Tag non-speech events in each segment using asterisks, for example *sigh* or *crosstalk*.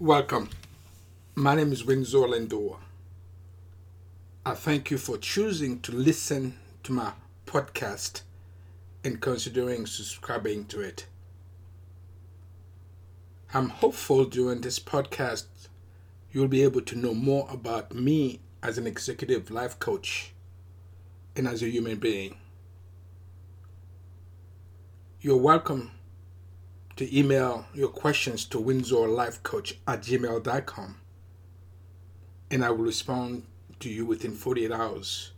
Welcome. My name is Windsor Lindor. I thank you for choosing to listen to my podcast and considering subscribing to it. I'm hopeful during this podcast you'll be able to know more about me as an executive life coach and as a human being. You're welcome to email your questions to windsorlifecoach at gmail.com and I will respond to you within 48 hours.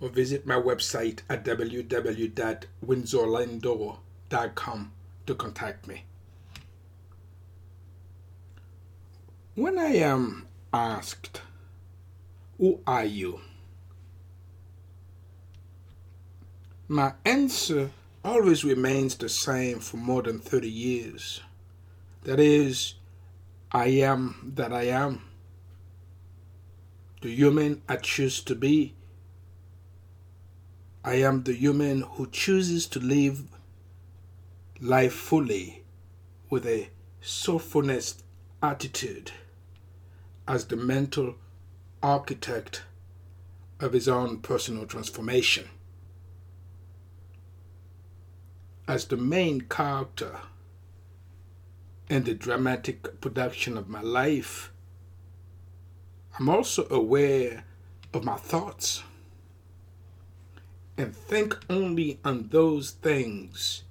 Or visit my website at www.windsorlindor.com to contact me. When I am asked, Who are you? My answer always remains the same for more than 30 years. That is, I am that I am. The human I choose to be. I am the human who chooses to live life fully with a soulfulness attitude as the mental architect of his own personal transformation. As the main character in the dramatic production of my life, I'm also aware of my thoughts and think only on those things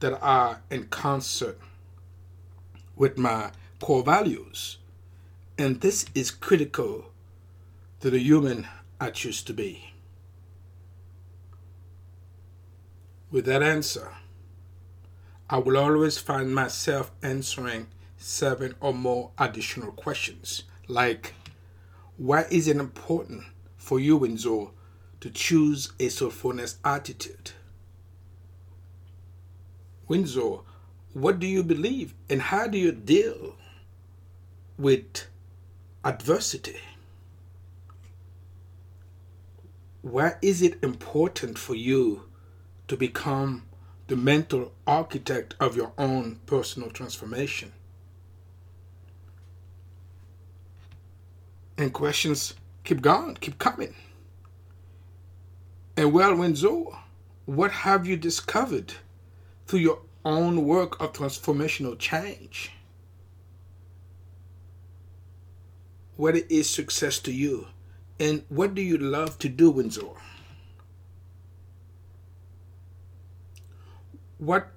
that are in concert with my core values. And this is critical to the human I choose to be. With that answer, I will always find myself answering seven or more additional questions, like why is it important for you, Windsor, to choose a soulfulness attitude? Windsor, what do you believe and how do you deal with adversity? Why is it important for you to become the mental architect of your own personal transformation. And questions keep going, keep coming. And well, Windsor, what have you discovered through your own work of transformational change? What is success to you? And what do you love to do, Windsor? What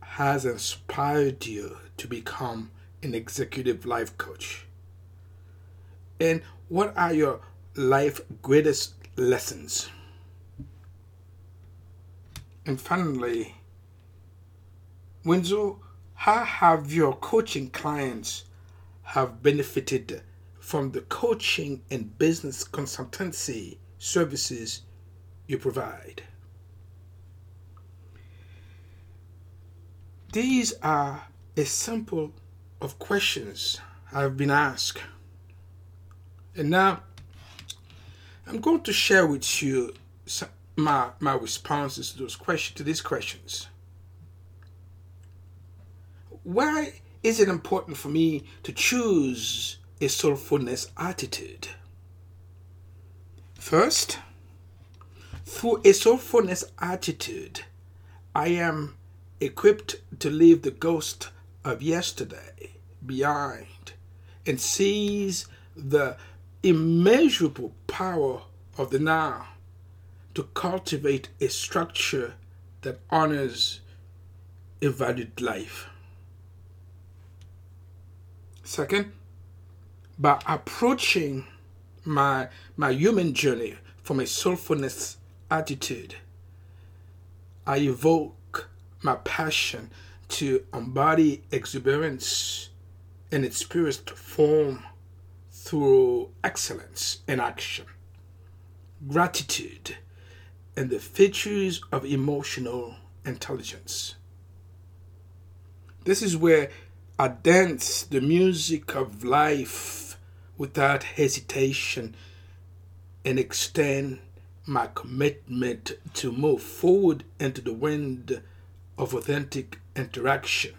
has inspired you to become an executive life coach? And what are your life greatest lessons? And finally, Windsor, how have your coaching clients have benefited from the coaching and business consultancy services you provide? These are a sample of questions I've been asked. And now I'm going to share with you my, my responses to those questions to these questions. Why is it important for me to choose a soulfulness attitude? First, through a soulfulness attitude, I am equipped to leave the ghost of yesterday behind and seize the immeasurable power of the now to cultivate a structure that honors a valued life. Second, by approaching my, my human journey from a soulfulness attitude, I evoke my passion to embody exuberance in its purest form through excellence in action, gratitude, and the features of emotional intelligence. This is where I dance the music of life without hesitation and extend my commitment to move forward into the wind of authentic interaction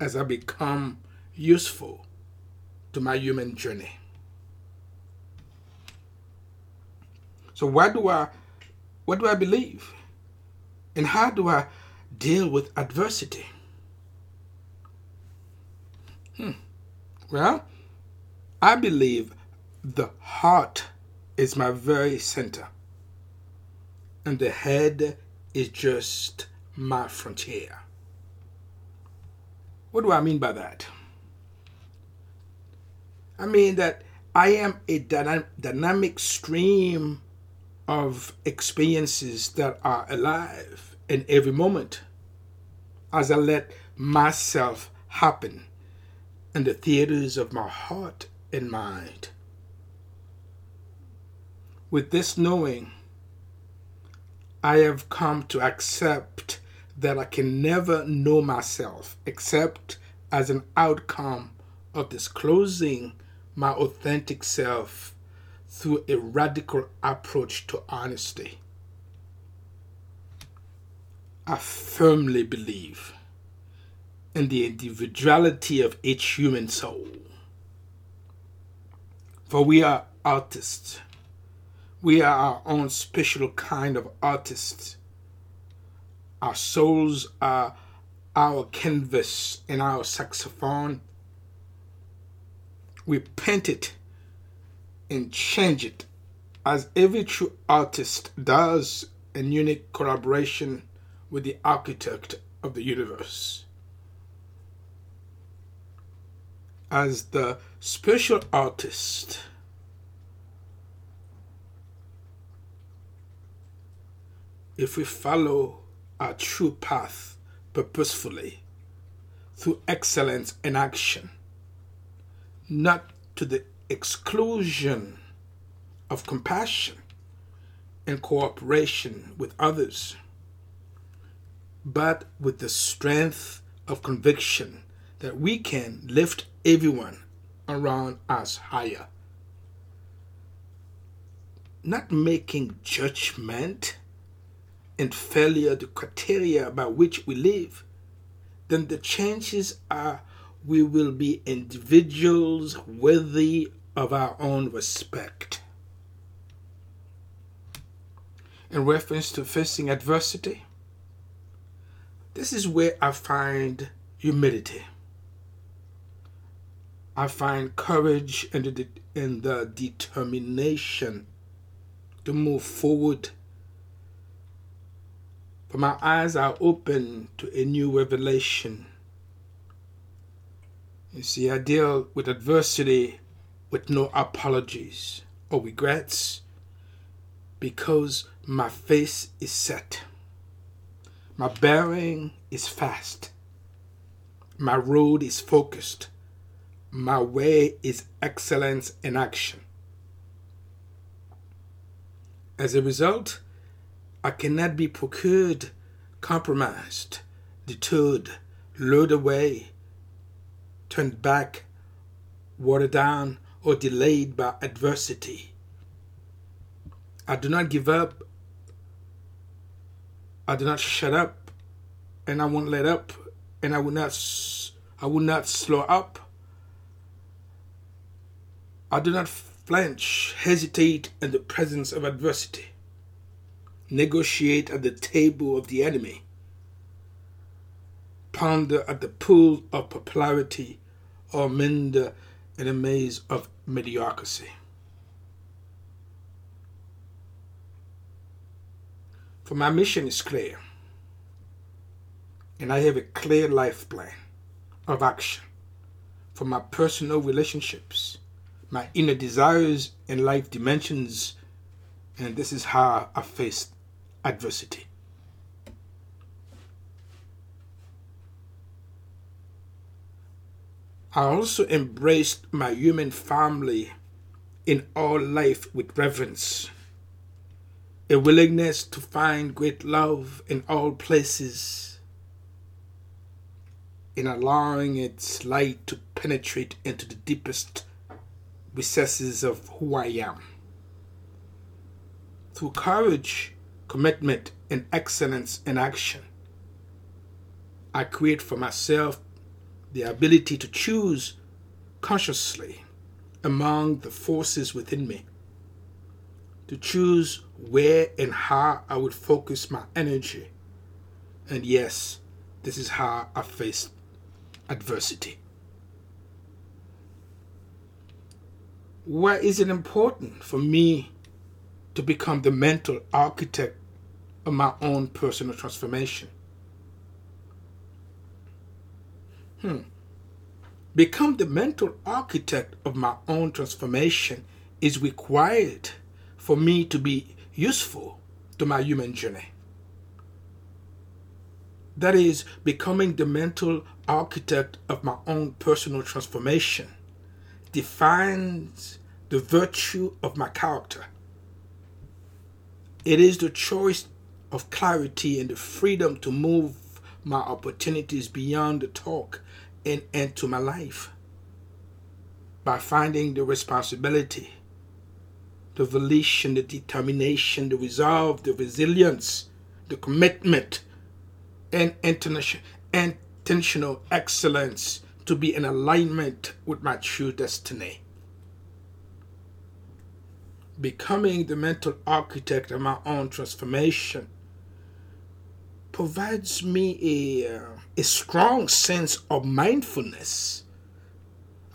as I become useful to my human journey. So why do I what do I believe? And how do I deal with adversity? Hmm. Well, I believe the heart is my very center, and the head is just my frontier. What do I mean by that? I mean that I am a dynamic stream of experiences that are alive in every moment as I let myself happen in the theaters of my heart and mind. With this knowing, I have come to accept that I can never know myself except as an outcome of disclosing my authentic self through a radical approach to honesty. I firmly believe in the individuality of each human soul. For we are artists. We are our own special kind of artists. Our souls are our canvas and our saxophone. We paint it and change it as every true artist does in unique collaboration with the architect of the universe. As the special artist, if we follow our true path purposefully through excellence in action, not to the exclusion of compassion and cooperation with others, but with the strength of conviction that we can lift everyone around us higher. Not making judgment and failure the criteria by which we live, then the chances are we will be individuals worthy of our own respect. In reference to facing adversity, this is where I find humility. I find courage and the, and the determination to move forward. For my eyes are open to a new revelation you see, I deal with adversity with no apologies or regrets because my face is set. My bearing is fast. My road is focused. My way is excellence in action. As a result, I cannot be procured, compromised, deterred, lured away, turned back, watered down, or delayed by adversity. I do not give up. I do not shut up, and I won't let up, and I will not. I will not slow up. I do not flinch, hesitate in the presence of adversity, negotiate at the table of the enemy, ponder at the pool of popularity or mend in a maze of mediocrity. For my mission is clear, and I have a clear life plan of action for my personal relationships, my inner desires, and life dimensions, and this is how I face adversity. I also embraced my human family in all life with reverence, a willingness to find great love in all places, in allowing its light to penetrate into the deepest recesses of who I am. Through courage, commitment, and excellence in action, I create for myself the ability to choose consciously among the forces within me, to choose where and how I would focus my energy. And yes, this is how I face adversity. Why is it important for me to become the mental architect of my own personal transformation? Hmm. Become the mental architect of my own transformation is required for me to be useful to my human journey. That is, becoming the mental architect of my own personal transformation defines the virtue of my character. It is the choice of clarity and the freedom to move my opportunities beyond the talk and into my life by finding the responsibility, the volition, the determination, the resolve, the resilience, the commitment, and intentional excellence to be in alignment with my true destiny. Becoming the mental architect of my own transformation provides me a, a strong sense of mindfulness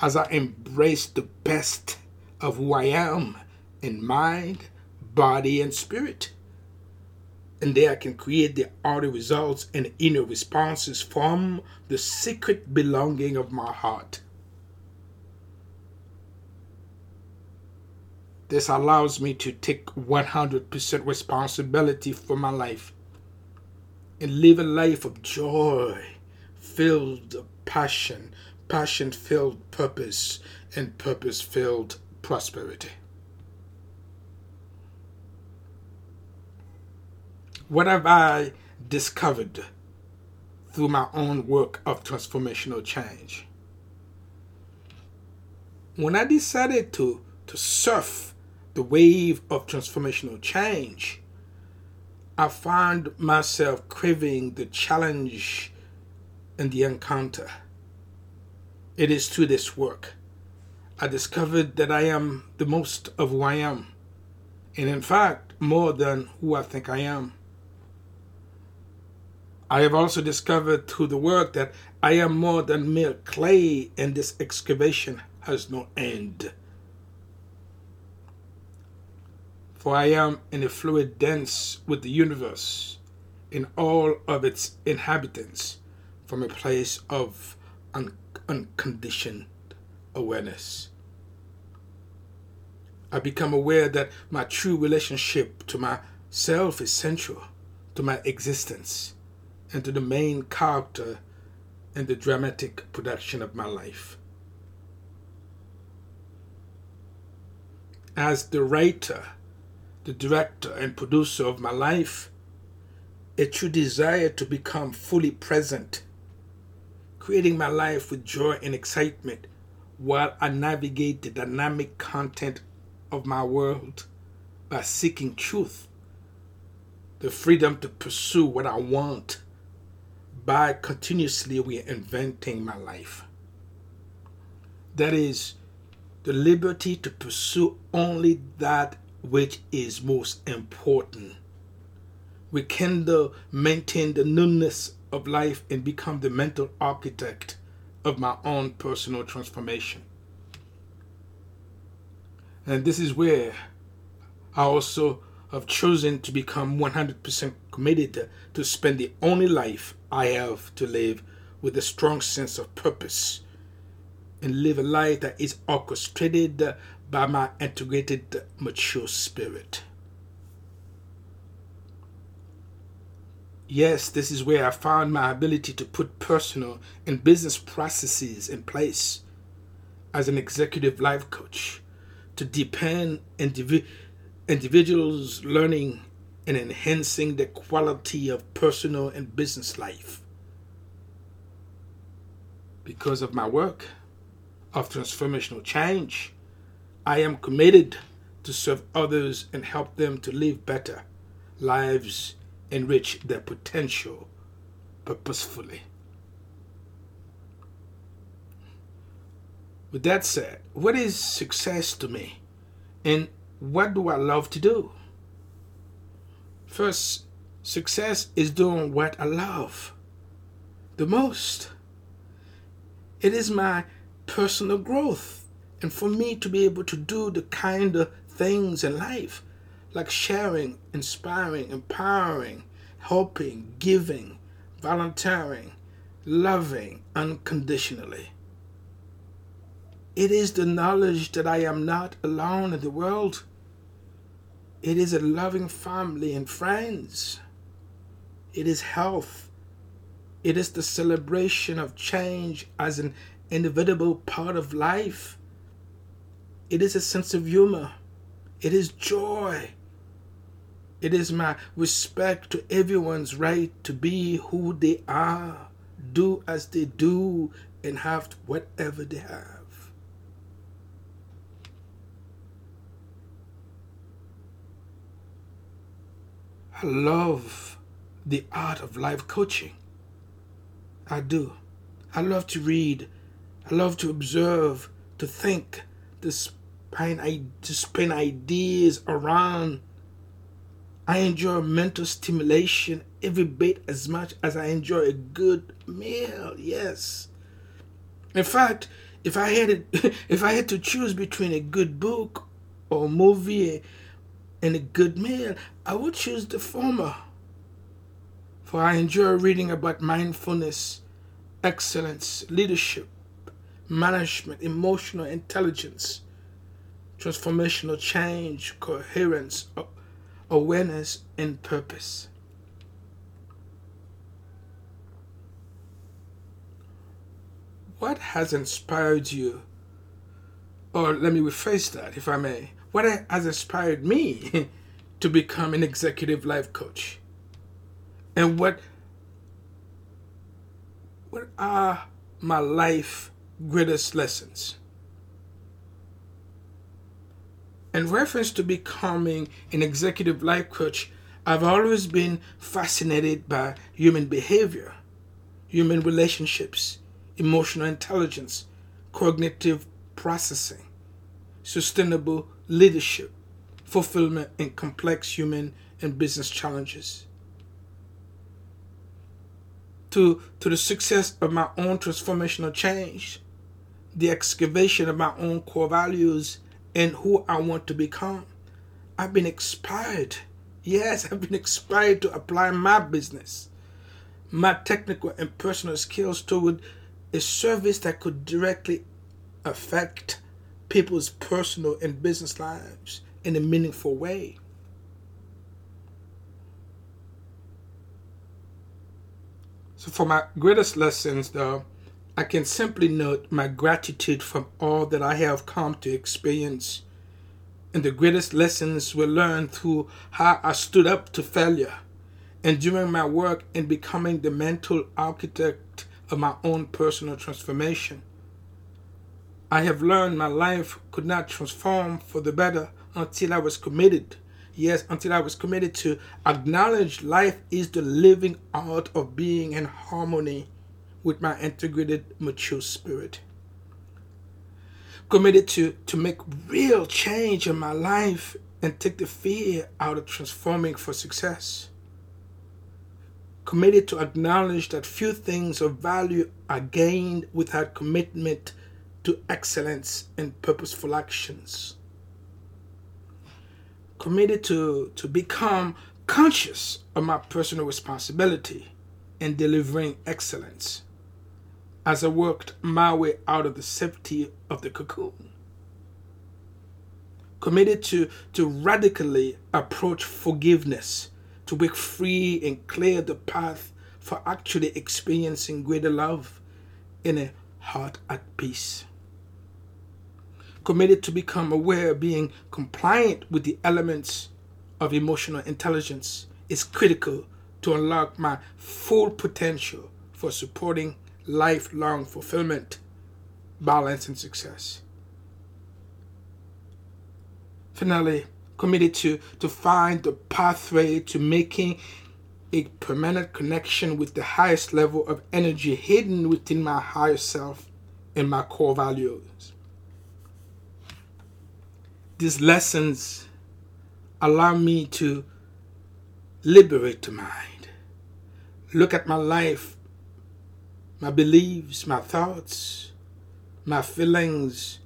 as I embrace the best of who I am in mind, body, and spirit. And there I can create the outer results and inner responses from the secret belonging of my heart. This allows me to take 100% responsibility for my life and live a life of joy, filled passion, passion filled purpose, and purpose filled prosperity. What have I discovered through my own work of transformational change? When I decided to, to surf the wave of transformational change, I found myself craving the challenge and the encounter. It is through this work I discovered that I am the most of who I am, and in fact, more than who I think I am. I have also discovered through the work that I am more than mere clay, and this excavation has no end. For I am in a fluid dance with the universe in all of its inhabitants from a place of un- unconditioned awareness. I become aware that my true relationship to myself is central to my existence and to the main character in the dramatic production of my life. As the writer, the director and producer of my life, a true desire to become fully present, creating my life with joy and excitement while I navigate the dynamic content of my world by seeking truth, the freedom to pursue what I want by continuously reinventing my life. That is, the liberty to pursue only that which is most important. We Rekindle, maintain the newness of life, and become the mental architect of my own personal transformation. And this is where I also have chosen to become 100% committed to spend the only life I have to live with a strong sense of purpose and live a life that is orchestrated by my integrated, mature spirit. Yes, this is where I found my ability to put personal and business processes in place as an executive life coach to deepen indivi- individuals' learning and enhancing the quality of personal and business life. Because of my work of transformational change, I am committed to serve others and help them to live better lives and reach their potential purposefully. With that said, what is success to me? And what do I love to do? First, success is doing what I love the most. It is my personal growth. And for me to be able to do the kind of things in life, like sharing, inspiring, empowering, helping, giving, volunteering, loving unconditionally. It is the knowledge that I am not alone in the world. It is a loving family and friends. It is health. It is the celebration of change as an inevitable part of life. It is a sense of humor. It is joy. It is my respect to everyone's right to be who they are, do as they do, and have whatever they have. I love the art of life coaching. I do. I love to read. I love to observe, to think, to spin, to spin ideas around. I enjoy mental stimulation every bit as much as I enjoy a good meal. Yes. In fact, if I had *laughs* if I had to choose between a good book or movie and a good meal, I would choose the former. For I enjoy reading about mindfulness, excellence, leadership, management, emotional intelligence, transformational change, coherence, awareness, and purpose. What has inspired you? Or let me rephrase that, if I may what has inspired me *laughs* to become an executive life coach and what what are my life greatest lessons in reference to becoming an executive life coach i've always been fascinated by human behavior human relationships emotional intelligence cognitive processing sustainable leadership, fulfillment in complex human and business challenges. To, to the success of my own transformational change, the excavation of my own core values and who I want to become. I've been inspired. Yes, I've been inspired to apply my business, my technical and personal skills toward a service that could directly affect people's personal and business lives in a meaningful way. So, for my greatest lessons, though, I can simply note my gratitude from all that I have come to experience. And the greatest lessons were learned through how I stood up to failure and during my work in becoming the mental architect of my own personal transformation. I have learned my life could not transform for the better until I was committed. Yes, until I was committed to acknowledge life is the living art of being in harmony with my integrated, mature spirit. Committed to, to make real change in my life and take the fear out of transforming for success. Committed to acknowledge that few things of value are gained without commitment to excellence and purposeful actions. Committed to, to become conscious of my personal responsibility in delivering excellence as I worked my way out of the safety of the cocoon. Committed to, to radically approach forgiveness, to break free and clear the path for actually experiencing greater love in a heart at peace committed to become aware, being compliant with the elements of emotional intelligence is critical to unlock my full potential for supporting lifelong fulfillment, balance, and success. Finally, committed to, to find the pathway to making a permanent connection with the highest level of energy hidden within my higher self and my core values. These lessons allow me to liberate the mind, look at my life, my beliefs, my thoughts, my feelings,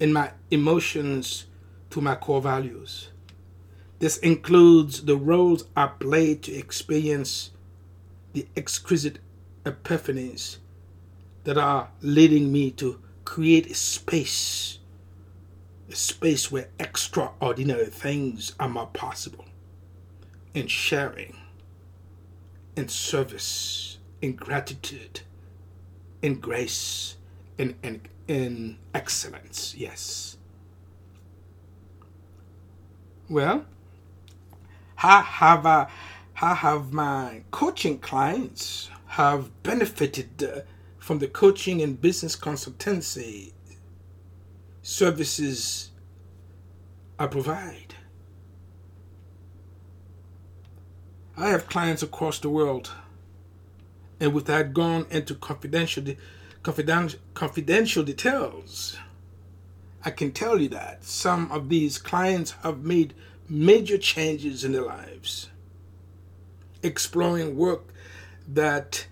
and my emotions to my core values. This includes the roles I play to experience the exquisite epiphanies that are leading me to create a space, a space where extraordinary things are more possible in sharing, in service, in gratitude, in grace, in, in, in excellence. Yes. Well, how have I, how have my coaching clients have benefited uh, from the coaching and business consultancy services I provide? I have clients across the world, and without going into confidential, confidential, confidential details, I can tell you that some of these clients have made major changes in their lives, exploring work that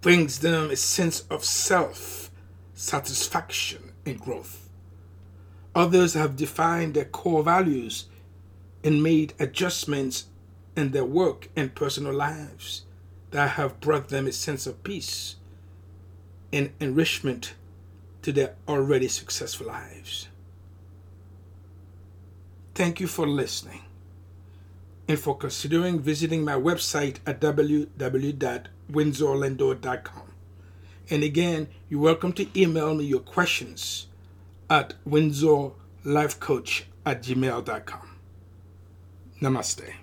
brings them a sense of self satisfaction and growth. Others have defined their core values and made adjustments in their work and personal lives that have brought them a sense of peace and enrichment to their already successful lives. Thank you for listening and for considering visiting my website at www.windsorlindor.com. And again, you're welcome to email me your questions at windsorlifecoach at gmail.com. Namaste.